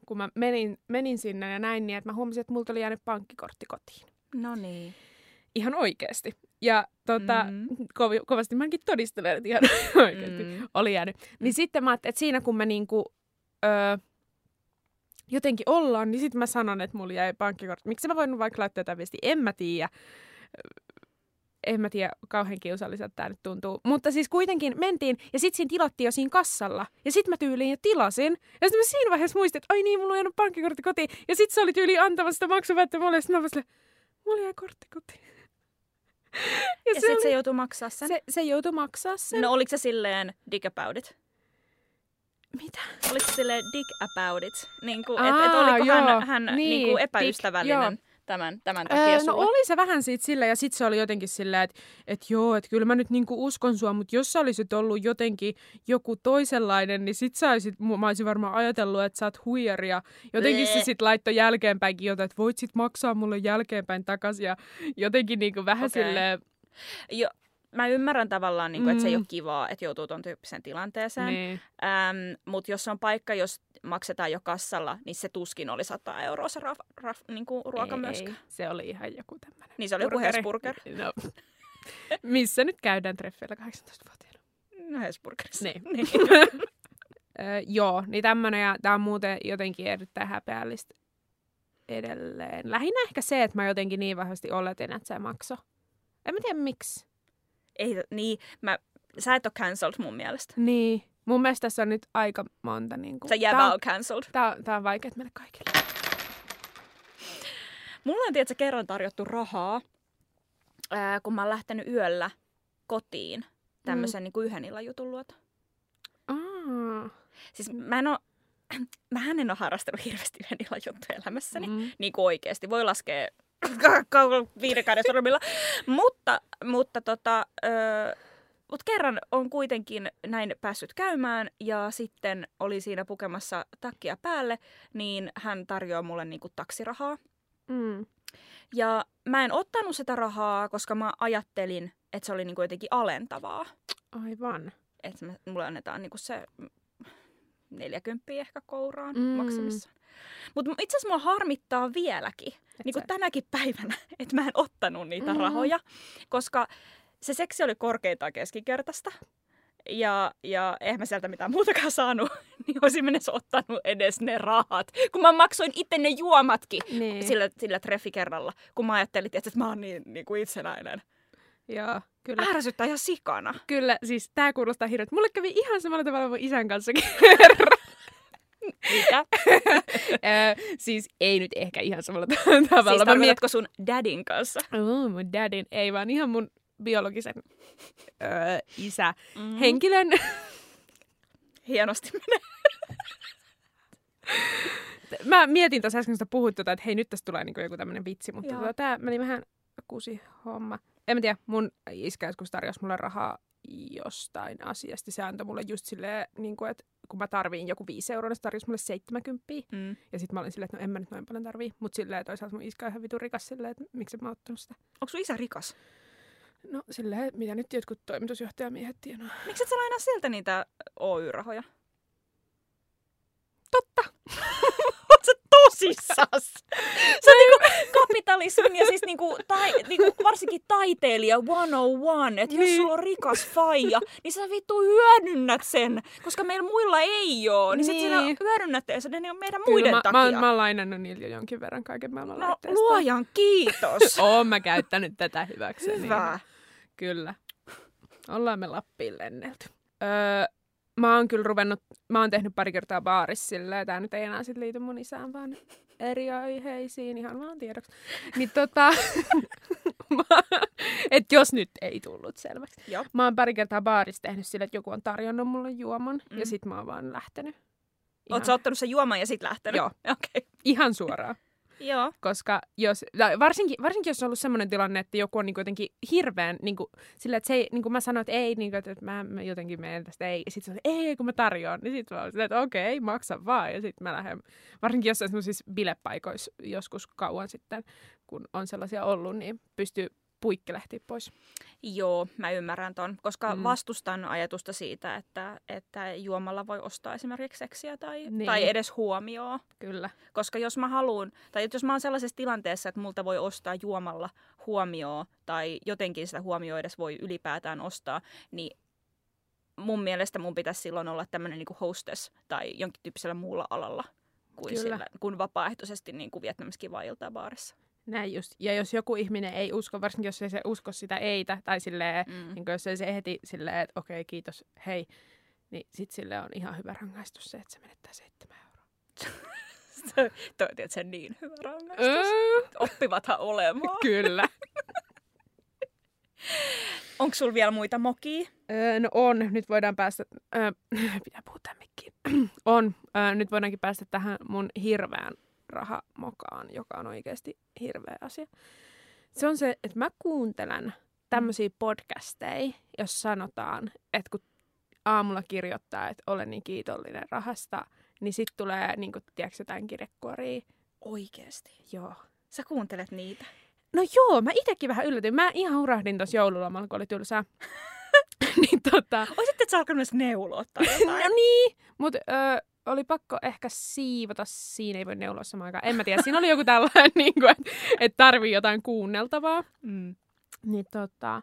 [SPEAKER 5] kun mä menin, menin sinne ja näin, niin että mä huomasin, että multa oli jäänyt pankkikortti kotiin.
[SPEAKER 4] No niin.
[SPEAKER 5] Ihan oikeasti. Ja tota,
[SPEAKER 4] Mm.
[SPEAKER 5] kovi, kovasti mäkin todistelen, että ihan oikeasti
[SPEAKER 4] Mm.
[SPEAKER 5] oli jäänyt. Niin sitten mä ajattelin, että siinä kun me niinku, öö, jotenkin ollaan, niin sitten mä sanon, että mulla jäi pankkikortti. Miksi mä voin vaikka laittaa jotain viestiä? En mä tiedä. En mä tiedä, kauhean kiusalliselta tämä nyt tuntuu. Mutta siis kuitenkin mentiin, ja sitten siinä tilattiin jo siinä kassalla. Ja sitten mä tyyliin jo tilasin. Ja sitten mä siinä vaiheessa muistin, että ai niin, mulla on jäänyt pankkikortti kotiin. Ja sitten se oli tyyli antamassa sitä maksuvättä mulle. Ja sitten mä vaan mulla jäi kortti kotiin.
[SPEAKER 4] Ja, ja sit
[SPEAKER 5] oli-
[SPEAKER 4] se joutuu maksaa sen.
[SPEAKER 5] se, se joutui maksaa sen.
[SPEAKER 4] No oliko se silleen dig about it?
[SPEAKER 5] Mitä?
[SPEAKER 4] Oliko se silleen dig about it? Niin kuin, et, et oliko
[SPEAKER 5] joo,
[SPEAKER 4] hän, hän
[SPEAKER 5] niin,
[SPEAKER 4] niin, kuin
[SPEAKER 5] dig,
[SPEAKER 4] epäystävällinen
[SPEAKER 5] joo.
[SPEAKER 4] Tämän, tämän takia
[SPEAKER 5] Öö, no oli se vähän siitä sillä ja sitten se oli jotenkin sillä, että et joo, että kyllä mä nyt niinku uskon sua, mutta jos sä olisit ollut jotenkin joku toisenlainen, niin sit sä olisit, mä olisin varmaan ajatellut, että sä oot huijari ja jotenkin se
[SPEAKER 4] Bleh.
[SPEAKER 5] sit laittoi jälkeenpäinkin jotain, että voit sit maksaa mulle jälkeenpäin takaisin ja jotenkin niinku vähän
[SPEAKER 4] Okei.
[SPEAKER 5] silleen,
[SPEAKER 4] Jo, mä ymmärrän tavallaan, niin kuin, että se ei
[SPEAKER 5] Mm.
[SPEAKER 4] ole kivaa, että joutuu ton tyyppiseen tilanteeseen.
[SPEAKER 5] niin,
[SPEAKER 4] Ähm, Mutta jos on paikka, jos maksetaan jo kassalla, niin se tuskin oli 100 euroa se raf, raf, niin kuin ruoka
[SPEAKER 5] ei,
[SPEAKER 4] myöskään.
[SPEAKER 5] se oli ihan joku tämmönen.
[SPEAKER 4] Niin se oli joku. Hesburger.
[SPEAKER 5] No. Missä nyt käydään treffeillä 18-vuotiaana?
[SPEAKER 4] No Hesburgerissa.
[SPEAKER 5] Niin.
[SPEAKER 4] niin.
[SPEAKER 5] Öö, joo, niin tämmönen ja tää on muuten jotenkin erittäin häpeällistä edelleen. Lähinnä ehkä se, että mä jotenkin niin vahvasti oletin, että se makso. En mä tiedä miksi.
[SPEAKER 4] Ei, niin, mä, sä et ole cancelled mun mielestä.
[SPEAKER 5] Niin. Mun mielestä tässä on nyt aika monta niin kuin...
[SPEAKER 4] Se jäbä
[SPEAKER 5] tää,
[SPEAKER 4] on cancelled.
[SPEAKER 5] tää, tää on vaikea meille kaikille.
[SPEAKER 4] Mulla on tietysti kerran tarjottu rahaa, ää, kun mä oon lähtenyt yöllä kotiin tämmöisen mm. niin kuin yhden illan jutun luota.
[SPEAKER 5] Aa.
[SPEAKER 4] Siis mä en oo, mähän en ole harrastanut hirveästi yhden illan juttuja elämässäni.
[SPEAKER 5] Mm.
[SPEAKER 4] niin kuin oikeasti. Voi laskea viiden käden sormilla. mutta, mutta tota, öö, mut kerran on kuitenkin näin päässyt käymään ja sitten oli siinä pukemassa takkia päälle, niin hän tarjoaa mulle niinku taksirahaa.
[SPEAKER 5] Mm.
[SPEAKER 4] Ja mä en ottanut sitä rahaa, koska mä ajattelin, että se oli niinku jotenkin alentavaa.
[SPEAKER 5] Aivan.
[SPEAKER 4] Että mulle annetaan niinku se 40 ehkä kouraan
[SPEAKER 5] mm.
[SPEAKER 4] maksimissaan. Mutta itse asiassa mua harmittaa vieläkin,
[SPEAKER 5] Et
[SPEAKER 4] niin kuin tänäkin päivänä, että mä en ottanut niitä
[SPEAKER 5] Mm.
[SPEAKER 4] mm. rahoja, koska se seksi oli korkeintaan keskinkertaista. Ja, ja eihän mä sieltä mitään muutakaan saanut, niin olisin edes ottanut edes ne rahat. Kun mä maksoin itse ne juomatkin
[SPEAKER 5] Niin.
[SPEAKER 4] sillä, sillä treffikerralla, kun mä ajattelin, että mä oon niin, niin kuin itsenäinen.
[SPEAKER 5] Joo, kyllä.
[SPEAKER 4] Ärsyttää ihan sikana.
[SPEAKER 5] Kyllä, siis tää kuulostaa hirveet. Mulle kävi ihan samalla tavalla mun isän kanssa
[SPEAKER 4] Mitä?
[SPEAKER 5] Siis ei nyt ehkä ihan samalla ta- tavalla.
[SPEAKER 4] siis tarkoitatko sun dadin kanssa?
[SPEAKER 5] Oh, mun dadin, ei vaan ihan mun biologisen öö, isä.
[SPEAKER 4] Mm.
[SPEAKER 5] Henkilön,
[SPEAKER 4] Hienosti menee.
[SPEAKER 5] mä mietin tuossa äsken, kun sä puhuit tota, että hei nyt tästä tulee niinku joku tämmönen vitsi, mutta
[SPEAKER 4] Joo.
[SPEAKER 5] tota, tää meni vähän kusi homma. En mä tiedä, mun iskä joskus tarjosi mulle rahaa jostain asiasta. Se antoi mulle just silleen, niin kuin, että kun mä tarviin joku viisi euroa, niin se tarjosi mulle 70.
[SPEAKER 4] Mm.
[SPEAKER 5] Ja sitten mä olin silleen, että no en mä nyt noin paljon tarvii. Mutta silleen toisaalta mun iskä on ihan vitun rikas silleen, että miksi mä oon ottanut sitä.
[SPEAKER 4] Onko sun isä rikas?
[SPEAKER 5] No silleen, mitä nyt jotkut toimitusjohtajamiehet tienaa.
[SPEAKER 4] Miksi et sä lainaa sieltä niitä Oy-rahoja?
[SPEAKER 5] Totta.
[SPEAKER 4] Oot sä tosissas? Se on niinku kapitalismi ja siis niinku, niinku varsinkin taiteilija 101, että jos
[SPEAKER 5] Niin.
[SPEAKER 4] sulla on rikas faija, niin sä vittu hyödynnät sen, koska meillä muilla ei oo. Niin, sit
[SPEAKER 5] Niin.
[SPEAKER 4] sinä hyödynnätte sen niin meidän
[SPEAKER 5] Kyllä
[SPEAKER 4] muiden
[SPEAKER 5] mä,
[SPEAKER 4] takia.
[SPEAKER 5] Mä, mä oon lainannut niiltä jo jonkin verran kaiken maailman
[SPEAKER 4] no
[SPEAKER 5] laitteista.
[SPEAKER 4] luojan kiitos.
[SPEAKER 5] Oon mä käyttänyt tätä hyväkseni.
[SPEAKER 4] Hyvä.
[SPEAKER 5] Kyllä. Ollaan me Lappiin lennelty. Öö, mä oon kyllä ruvennut, mä oon tehnyt pari kertaa baarissa silleen, tää nyt ei enää sit liity mun isään, vaan eri aiheisiin, ihan vaan tiedoksi. Niin tota, mä- et jos nyt ei tullut selväksi.
[SPEAKER 4] Joo.
[SPEAKER 5] Mä oon pari kertaa baarissa tehnyt sille, että joku on tarjonnut mulle juoman,
[SPEAKER 4] Mm.
[SPEAKER 5] ja sit mä oon vaan lähtenyt.
[SPEAKER 4] Oot sä ottanut sen juoman ja sit lähtenyt?
[SPEAKER 5] Joo.
[SPEAKER 4] Okei. Okay.
[SPEAKER 5] Ihan suoraan.
[SPEAKER 4] Joo.
[SPEAKER 5] Koska jos, varsinkin, varsinkin jos on ollut semmoinen tilanne, että joku on niinku jotenkin hirveän, niinku, sillä että se ei, niinku mä sanoin, että ei, niinku, että mä, mä jotenkin menen tästä, ei. Sitten se on, ei, kun mä tarjoan. Niin sitten mä silleen, että okei, maksa vaan. Ja sitten mä lähden, varsinkin jossain semmoisissa bilepaikoissa joskus kauan sitten, kun on sellaisia ollut, niin pystyy puikkelehtiä pois.
[SPEAKER 4] Joo, mä ymmärrän ton, koska
[SPEAKER 5] Mm.
[SPEAKER 4] vastustan ajatusta siitä, että, että juomalla voi ostaa esimerkiksi seksiä tai,
[SPEAKER 5] Niin.
[SPEAKER 4] tai edes huomioon.
[SPEAKER 5] Kyllä.
[SPEAKER 4] Koska jos mä haluan, tai jos mä oon sellaisessa tilanteessa, että multa voi ostaa juomalla huomioon, tai jotenkin sitä huomioon edes voi ylipäätään ostaa, niin mun mielestä mun pitäisi silloin olla tämmöinen niin hostess tai jonkin tyyppisellä muulla alalla kuin,
[SPEAKER 5] Kyllä.
[SPEAKER 4] sillä, kuin vapaaehtoisesti niin kuin viettämässä kivaa iltaa baarissa.
[SPEAKER 5] Näin just. Ja jos joku ihminen ei usko, varsinkin jos ei se usko sitä eitä, tai silleen,
[SPEAKER 4] Mm.
[SPEAKER 5] niin jos ei se heti silleen, että okei, kiitos, hei, niin sit sille on ihan hyvä rangaistus se, että se menettää seitsemän euroa.
[SPEAKER 4] Toi on tietysti niin hyvä rangaistus.
[SPEAKER 5] Öö,
[SPEAKER 4] Oppivathan olemaan.
[SPEAKER 5] kyllä.
[SPEAKER 4] Onko sulla vielä muita mokia?
[SPEAKER 5] Öö, no on, nyt voidaan päästä, öö, pitää puhua tämän mikkiin. on, öö, nyt voidaankin päästä tähän mun hirveän rahamokaan, joka on oikeasti hirveä asia. Se on se, että mä kuuntelen tämmöisiä podcasteja, jos sanotaan, että kun aamulla kirjoittaa, että olen niin kiitollinen rahasta, niin sitten tulee, niin kuin, tiedätkö, jotain kirjekuoria.
[SPEAKER 4] Oikeesti.
[SPEAKER 5] Joo.
[SPEAKER 4] Sä kuuntelet niitä.
[SPEAKER 5] No joo, mä itekin vähän yllätyin. Mä ihan hurahdin tuossa joululomalla, kun oli tylsää. niin tota,
[SPEAKER 4] Oisitte sä alkanut myös neuloa tai?
[SPEAKER 5] No niin, mutta oli pakko ehkä siivota. Siinä ei voi neuloa samaan aikaan. En mä tiedä, siinä oli joku tällainen, niin kuin, että et tarvii jotain kuunneltavaa.
[SPEAKER 4] Mm.
[SPEAKER 5] Niin, tota,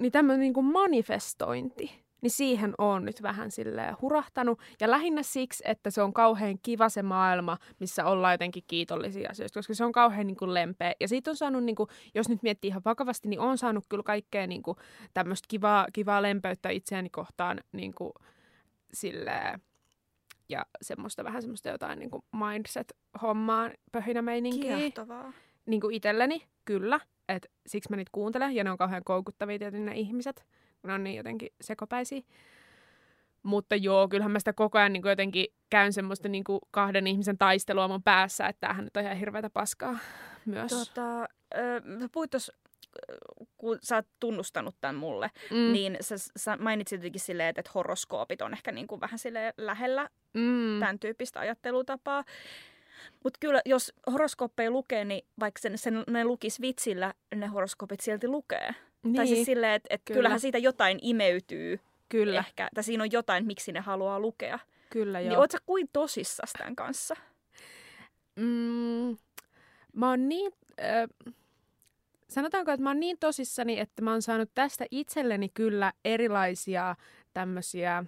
[SPEAKER 5] niin tämmöinen niin kuin manifestointi, niin siihen on nyt vähän silleen hurahtanut. Ja lähinnä siksi, että se on kauhean kiva se maailma, missä ollaan jotenkin kiitollisia asioista, koska se on kauhean niin kuin lempeä. Ja siitä on saanut, niin kuin, jos nyt miettii ihan vakavasti, niin on saanut kyllä kaikkea niin kuin, tämmöistä kivaa, kivaa lempeyttä itseäni kohtaan niin kuin, silleen, ja semmoista vähän semmoista jotain niin mindset-hommaa, pöhinämeininkiä
[SPEAKER 4] Kiehtovaa.
[SPEAKER 5] niin kuin itselleni, kyllä. Et siksi mä niitä kuuntelen, ja ne on kauhean koukuttavia tietenkin ne ihmiset, kun on niin jotenkin sekopäisiä. Mutta joo, kyllähän mä sitä koko ajan niin kuin jotenkin käyn semmoista niin kuin kahden ihmisen taistelua mun päässä, että tämähän nyt on ihan hirveätä paskaa myös.
[SPEAKER 4] Tota, sä puhuit tuossa, kun sä oot tunnustanut tämän mulle,
[SPEAKER 5] mm.
[SPEAKER 4] niin sä, sä mainitsit jotenkin silleen, että, että horoskoopit on ehkä niin kuin vähän sille lähellä
[SPEAKER 5] mm.
[SPEAKER 4] tämän tyyppistä ajattelutapaa. Mutta kyllä, jos horoskooppeja lukee, niin vaikka sen, sen, ne lukis vitsillä, ne horoskoopit silti lukee.
[SPEAKER 5] Niin,
[SPEAKER 4] Tai siis silleen, että et
[SPEAKER 5] Kyllä.
[SPEAKER 4] kyllähän siitä jotain imeytyy
[SPEAKER 5] kyllä,
[SPEAKER 4] ehkä. Tai siinä on jotain, miksi ne haluaa lukea.
[SPEAKER 5] kyllä
[SPEAKER 4] Niin
[SPEAKER 5] joo.
[SPEAKER 4] oot sä kuin tosissas tämän kanssa?
[SPEAKER 5] Mm, mä oon niin... Äh, sanotaanko, että mä oon niin tosissani, että mä oon saanut tästä itselleni kyllä erilaisia tämmöisiä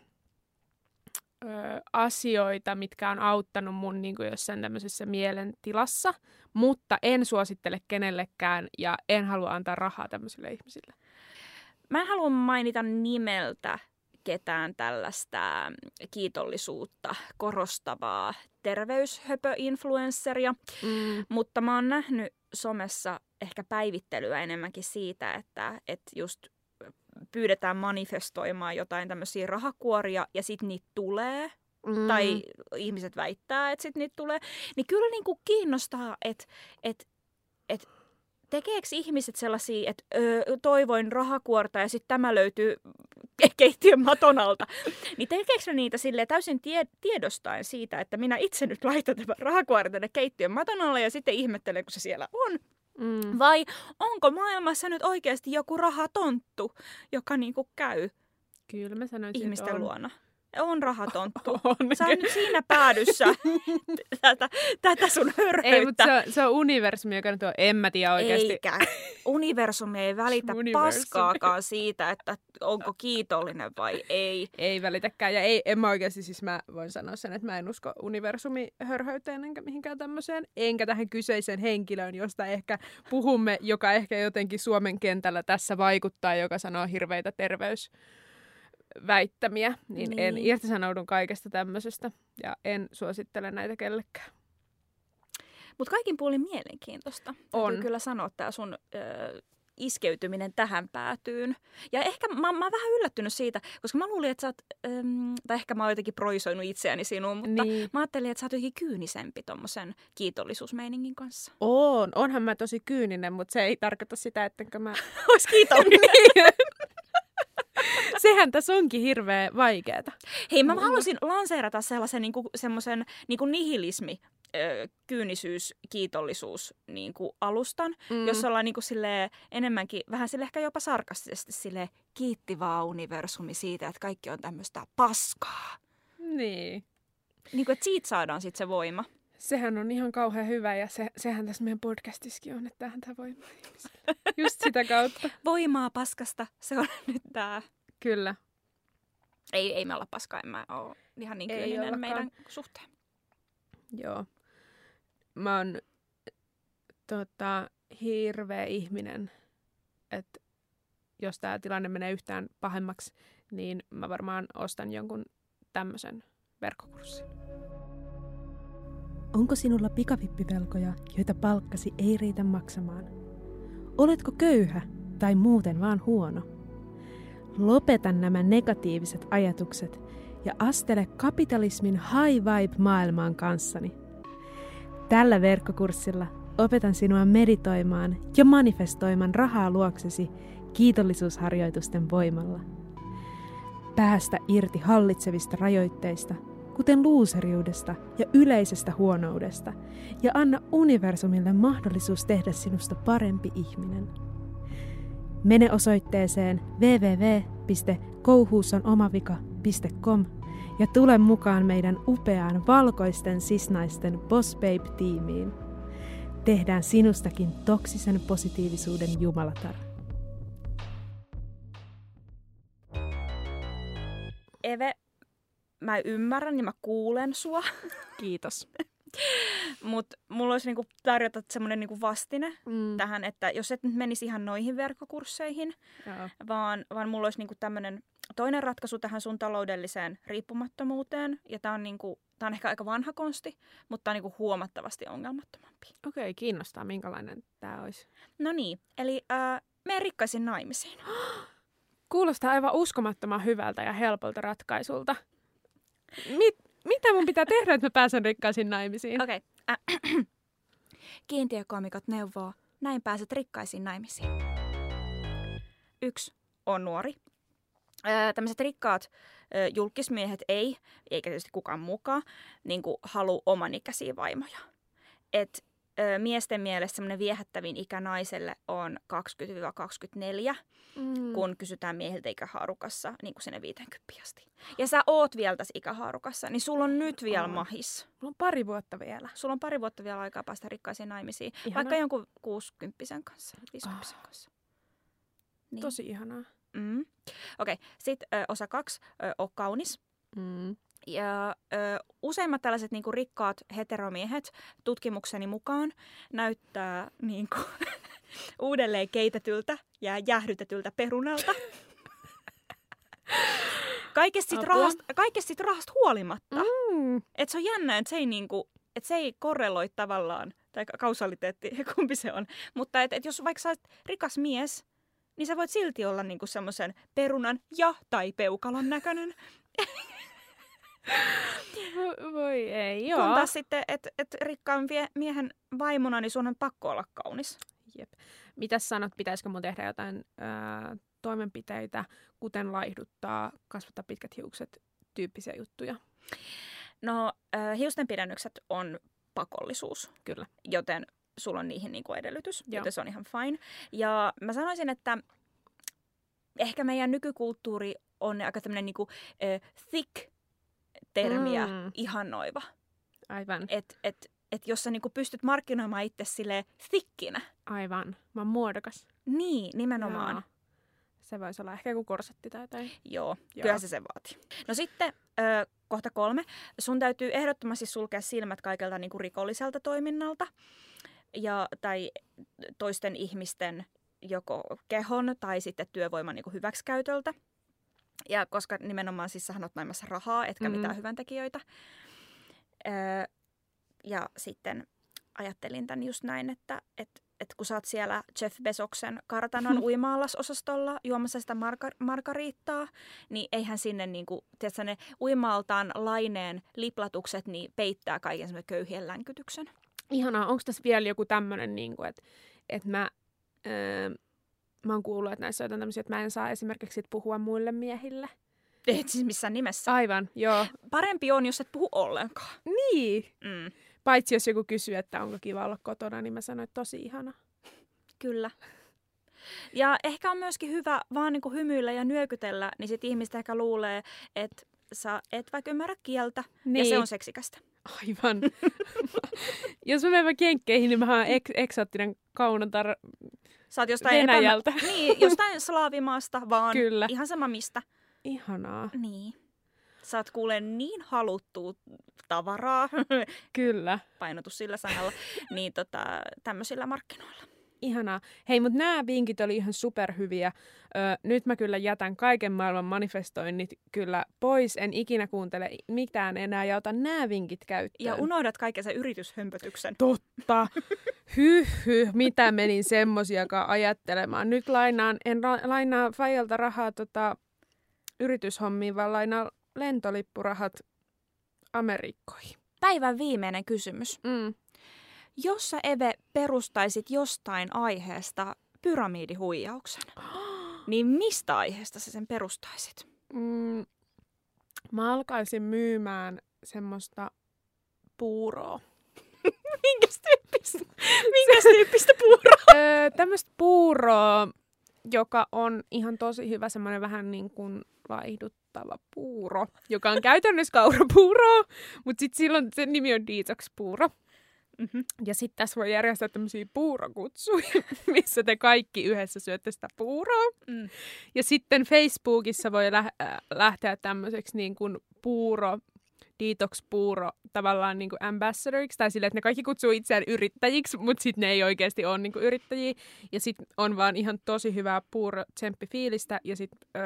[SPEAKER 5] ö, asioita, mitkä on auttanut mun niin kuin jossain tämmöisessä mielentilassa, mutta en suosittele kenellekään ja en halua antaa rahaa tämmöisille ihmisille.
[SPEAKER 4] Mä en halua mainita nimeltä ketään tällaista kiitollisuutta korostavaa terveyshöpöinfluensseria,
[SPEAKER 5] Mm.
[SPEAKER 4] mutta mä oon nähnyt somessa ehkä päivittelyä enemmänkin siitä, että, että just pyydetään manifestoimaan jotain tämmöisiä rahakuoria ja sitten niitä tulee,
[SPEAKER 5] Mm.
[SPEAKER 4] tai ihmiset väittää, että sitten niitä tulee, niin kyllä niinku kiinnostaa, että et, et, tekeekö ihmiset sellaisia, että öö, toivoin rahakuorta ja sitten tämä löytyy ke- keittiön maton alta. Niin tekeekö ne niitä sille täysin tie- tiedostaen siitä, että minä itse nyt laitan tämän rahakuoren tänne keittiön maton alle ja sitten ihmettelen, kun se siellä on.
[SPEAKER 5] Mm.
[SPEAKER 4] Vai onko maailmassa nyt oikeasti joku rahatonttu, joka niinku käy
[SPEAKER 5] Kyllä mä sanoisin,
[SPEAKER 4] ihmisten
[SPEAKER 5] on.
[SPEAKER 4] luona? On rahatonttu.
[SPEAKER 5] On.
[SPEAKER 4] Sä oot nyt siinä päädyssä tätä, tätä sun hörhöyttä.
[SPEAKER 5] Ei, mutta se on, se on universumi, joka nyt on, en mä tiedä oikeasti.
[SPEAKER 4] Eikä. Universumi ei välitä
[SPEAKER 5] Universumi.
[SPEAKER 4] paskaakaan siitä, että onko kiitollinen vai ei.
[SPEAKER 5] Ei välitäkään. Ja ei, en mä oikeasti, siis mä voin sanoa sen, että mä en usko universumihörhöyteen enkä mihinkään tämmöiseen. Enkä tähän kyseiseen henkilöön, josta ehkä puhumme, joka ehkä jotenkin Suomen kentällä tässä vaikuttaa, joka sanoo hirveitä terveysväittämiä. Niin, niin. en irtisanoudun kaikesta tämmöisestä ja en suosittele näitä kellekään.
[SPEAKER 4] Mutta kaikin puolin mielenkiintoista.
[SPEAKER 5] On.
[SPEAKER 4] Täytyy kyllä sanoa tämä sun ö, iskeytyminen tähän päätyyn. Ja ehkä mä, mä oon vähän yllättynyt siitä, koska mä luulin, että sä oot, äm, tai ehkä mä oon jotenkin proisoinut itseäni sinuun, mutta
[SPEAKER 5] Niin.
[SPEAKER 4] mä ajattelin, että sä oot jotenkin kyynisempi tommosen kiitollisuusmeiningin kanssa.
[SPEAKER 5] On, onhan mä tosi kyyninen, mutta se ei tarkoita sitä, ettenkö mä...
[SPEAKER 4] Ois kiitollinen.
[SPEAKER 5] Niin. Sehän tässä onkin hirveän vaikeeta.
[SPEAKER 4] Hei, mä halusin lanseerata sellaisen niinku, semmoisen niinku nihilismi, ö, kyynisyys, kiitollisuus niinku alustan, mm. jossa ollaan niinku silleen, enemmänkin vähän sille ehkä jopa sarkastisesti sille kiitti vaan universumi siitä, että kaikki on tämmöistä paskaa.
[SPEAKER 5] Niin.
[SPEAKER 4] Niinku, että siitä saadaan sitten se voima.
[SPEAKER 5] Sehän on ihan kauhean hyvä ja se, sehän tässä meidän podcastissakin on, että tähän tämä voimaa. Just sitä kautta.
[SPEAKER 4] Voimaa paskasta, se on nyt tää.
[SPEAKER 5] Kyllä.
[SPEAKER 4] Ei, ei me olla paskaa, en mä oo ihan niin kyyninen meidän suhteen.
[SPEAKER 5] Joo. Mä oon tota, hirveä ihminen, että jos tämä tilanne menee yhtään pahemmaksi, niin mä varmaan ostan jonkun tämmöisen verkkokurssin.
[SPEAKER 6] Onko sinulla pikavippivelkoja, joita palkkasi ei riitä maksamaan? Oletko köyhä tai muuten vaan huono? Lopeta nämä negatiiviset ajatukset ja astele kapitalismin high vibe maailmaan kanssani. Tällä verkkokurssilla opetan sinua meditoimaan ja manifestoimaan rahaa luoksesi kiitollisuusharjoitusten voimalla. Päästä irti hallitsevista rajoitteista, kuten luuseriudesta ja yleisestä huonoudesta, ja anna universumille mahdollisuus tehdä sinusta parempi ihminen. Mene osoitteeseen www.kouhuussonomavika.com ja tule mukaan meidän upeaan valkoisten sisnaisten Boss Babe-tiimiin. Tehdään sinustakin toksisen positiivisuuden jumalatar.
[SPEAKER 4] Eve, mä ymmärrän ja mä kuulen sua.
[SPEAKER 5] Kiitos.
[SPEAKER 4] Mutta mulla olisi niinku tarjota semmoinen niinku vastine
[SPEAKER 5] Mm.
[SPEAKER 4] tähän, että jos et nyt menisi ihan noihin verkkokursseihin,
[SPEAKER 5] Joo.
[SPEAKER 4] vaan, vaan mulla olisi niinku tämmöinen toinen ratkaisu tähän sun taloudelliseen riippumattomuuteen. Ja tämä on, niinku, tää on ehkä aika vanha konsti, mutta tämä on niinku huomattavasti ongelmattomampi.
[SPEAKER 5] Okei, kiinnostaa, minkälainen tämä olisi.
[SPEAKER 4] No niin, eli äh, mene rikkaisin naimisiin.
[SPEAKER 5] Kuulostaa aivan uskomattoman hyvältä ja helpolta ratkaisulta. Mit, mitä mun pitää tehdä, että mä pääsen rikkaisiin naimisiin?
[SPEAKER 4] Okei. Okay. Äh, kiintiökomikot neuvoo, näin pääset rikkaisiin naimisiin. Yksi on nuori. Öö, tämmöiset rikkaat öö, julkismiehet ei, eikä tietysti kukaan mukaan, niin halu omanikäisiä vaimoja. Et öö, miesten mielestä semmoinen viehättävin ikä naiselle on 20-24,
[SPEAKER 5] Mm.
[SPEAKER 4] kun kysytään miehiltä ikähaarukassa niin kuin sinne 50 asti. Ja sä oot vielä tässä ikähaarukassa, niin sulla on nyt vielä
[SPEAKER 5] On.
[SPEAKER 4] mahis.
[SPEAKER 5] Mulla on pari vuotta vielä.
[SPEAKER 4] Sulla on pari vuotta vielä aikaa päästä rikkaisiin naimisiin.
[SPEAKER 5] Ihanaa.
[SPEAKER 4] Vaikka jonkun 60 kanssa, 50
[SPEAKER 5] Ah.
[SPEAKER 4] kanssa. Niin.
[SPEAKER 5] Tosi ihanaa.
[SPEAKER 4] Mm. Okei, okay. sitten osa kaksi, ö, o kaunis.
[SPEAKER 5] Mm.
[SPEAKER 4] Ja ö, useimmat tällaiset niinku rikkaat heteromiehet tutkimukseni mukaan näyttää niinku, uudelleen keitetyltä ja jäähdytetyltä perunalta. Kaikesta sit,
[SPEAKER 5] Apua.
[SPEAKER 4] rahasta, kaikesta sit rahasta huolimatta.
[SPEAKER 5] Mm.
[SPEAKER 4] Et se on jännä, että se ei, niinku, et se ei korreloi tavallaan, tai kausaliteetti, kumpi se on. Mutta et, et jos vaikka sä oot rikas mies, niin sä voit silti olla niinku semmoisen perunan ja tai peukalon näköinen.
[SPEAKER 5] Vo- Voi ei,
[SPEAKER 4] Joo. Kun taas sitten, että et rikkaan miehen vaimona, niin sun on pakko olla kaunis.
[SPEAKER 5] Jep. Mitäs sanot, pitäisikö mun tehdä jotain ää, toimenpiteitä, kuten laihduttaa, kasvattaa pitkät hiukset, tyyppisiä juttuja?
[SPEAKER 4] No, äh, hiustenpidennykset on pakollisuus,
[SPEAKER 5] Kyllä.
[SPEAKER 4] joten sulla on niihin niinku edellytys,
[SPEAKER 5] Joo.
[SPEAKER 4] joten se on ihan fine. Ja mä sanoisin, että ehkä meidän nykykulttuuri on aika tämmöinen niinku, äh, thick-termiä
[SPEAKER 5] Mm.
[SPEAKER 4] mm. ihannoiva.
[SPEAKER 5] Aivan,
[SPEAKER 4] Että et, et jos sä niinku pystyt markkinoimaan itse silleen thickinä,
[SPEAKER 5] aivan. Mä oon muodokas.
[SPEAKER 4] niin nimenomaan.
[SPEAKER 5] Joo. Se voisi olla ehkä joku korsetti tai jotain.
[SPEAKER 4] Joo,
[SPEAKER 5] Joo.
[SPEAKER 4] kyllä se se vaatii. No sitten ö, kohta kolme. Sun täytyy ehdottomasti sulkea silmät kaikelta niin kuin rikolliselta toiminnalta ja, tai toisten ihmisten joko kehon tai sitten työvoiman niin kuin hyväksikäytöltä. Ja koska nimenomaan siis sähän oot naimassa rahaa, etkä
[SPEAKER 5] Mhm.
[SPEAKER 4] mm. mitään hyväntekijöitä. Ö, ja sitten ajattelin tämän just näin, että, että, että kun sä oot siellä Jeff Bezoksen kartanon uimaallasosastolla juomassa sitä marga- margariittaa, niin eihän sinne niinku, tiedätkö, ne uimaaltaan laineen liplatukset niin peittää kaiken semmoisen köyhien länkytyksen.
[SPEAKER 5] Ihanaa, onko tässä vielä joku tämmöinen, niin että et mä, öö, mä oon kuullut, että näissä on jotain tämmöisiä, että mä en saa esimerkiksi sit puhua muille miehille.
[SPEAKER 4] Et siis missään nimessä.
[SPEAKER 5] Aivan, joo.
[SPEAKER 4] Parempi on, jos et puhu ollenkaan.
[SPEAKER 5] Niin.
[SPEAKER 4] Mm,
[SPEAKER 5] Paitsi jos joku kysyy, että onko kiva olla kotona, niin mä sanoin, että tosi ihana.
[SPEAKER 4] kyllä. Ja ehkä on myöskin hyvä vaan niinku hymyillä ja nyökytellä, niin sit ihmiset ehkä luulee, että sä et vaikka ymmärrä kieltä,
[SPEAKER 5] Niin.
[SPEAKER 4] ja se on seksikästä.
[SPEAKER 5] Aivan. jos mä menen vaikka jenkkeihin, niin mä oon ek- eksoottinen kaunotar
[SPEAKER 4] Sä oot jostain
[SPEAKER 5] Venäjältä.
[SPEAKER 4] Epämä... niin, jostain slaavimaasta vaan.
[SPEAKER 5] Kyllä.
[SPEAKER 4] Ihan sama mistä.
[SPEAKER 5] Ihanaa.
[SPEAKER 4] Niin. Saat kuulee niin haluttua tavaraa,
[SPEAKER 5] Kyllä.
[SPEAKER 4] painotus sillä sanalla, niin tota, tämmöisillä markkinoilla.
[SPEAKER 5] Ihanaa. Hei, mutta nämä vinkit oli ihan superhyviä. Ö, nyt mä kyllä jätän kaiken maailman manifestoinnit kyllä pois. En ikinä kuuntele mitään enää ja otan nämä vinkit käyttöön.
[SPEAKER 4] Ja unohdat kaiken sen yrityshömpötyksen.
[SPEAKER 5] Totta. Hyh, hyh, mitä menin semmosiakaan ajattelemaan. Nyt lainaan, en la- lainaa Fajalta rahaa tota, yrityshommiin, vaan lainaan lentolippurahat Amerikkoihin.
[SPEAKER 4] Päivän viimeinen kysymys.
[SPEAKER 5] Mm.
[SPEAKER 4] Jos sä Eve perustaisit jostain aiheesta pyramidihuijauksen, niin mistä aiheesta sä sen perustaisit?
[SPEAKER 5] Mm. Mä alkaisin myymään semmoista puuroa.
[SPEAKER 4] Minkäs tyyppistä, minkäs tyyppistä puuroa?
[SPEAKER 5] öö, tämmöistä puuroa, joka on ihan tosi hyvä, semmoinen vähän niin kuin laihduttava puuro, joka on käytännössä kaurapuuroa, mutta sitten silloin sen nimi on detox-puuro.
[SPEAKER 4] Mm-hmm.
[SPEAKER 5] Ja sitten tässä voi järjestää tämmöisiä puurokutsuja, missä te kaikki yhdessä syötte sitä puuroa.
[SPEAKER 4] Mm.
[SPEAKER 5] Ja sitten Facebookissa voi lä- äh, lähteä tämmöiseksi niin kuin puuro, detox-puuro tavallaan niin kuin ambassadoriksi, tai silleen, että ne kaikki kutsuu itseään yrittäjiksi, mutta sitten ne ei oikeasti ole niin kuin yrittäjiä. Ja sitten on vaan ihan tosi hyvää puuro fiilistä ja sitten öö,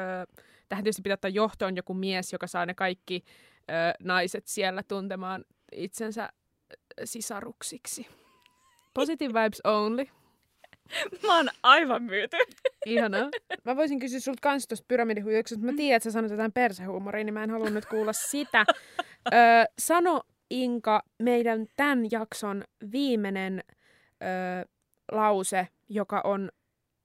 [SPEAKER 5] tähän tietysti pitää ottaa johtoon joku mies, joka saa ne kaikki öö, naiset siellä tuntemaan itsensä sisaruksiksi. Positive vibes only.
[SPEAKER 4] Mä oon aivan myyty.
[SPEAKER 5] Ihanaa. Mä voisin kysyä sulta kans tuosta pyramidihuijauksesta, mutta mä tiedän, että sä sanot jotain persehuumoria, niin mä en halunnut kuulla sitä. Öö, sano Inka meidän tämän jakson viimeinen öö, lause, joka on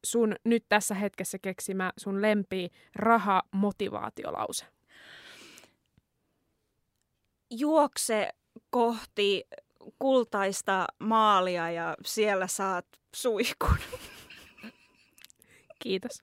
[SPEAKER 5] sun nyt tässä hetkessä keksimä sun lempi raha-motivaatiolause.
[SPEAKER 4] Juokse kohti kultaista maalia ja siellä saat suihkun.
[SPEAKER 5] Kiitos.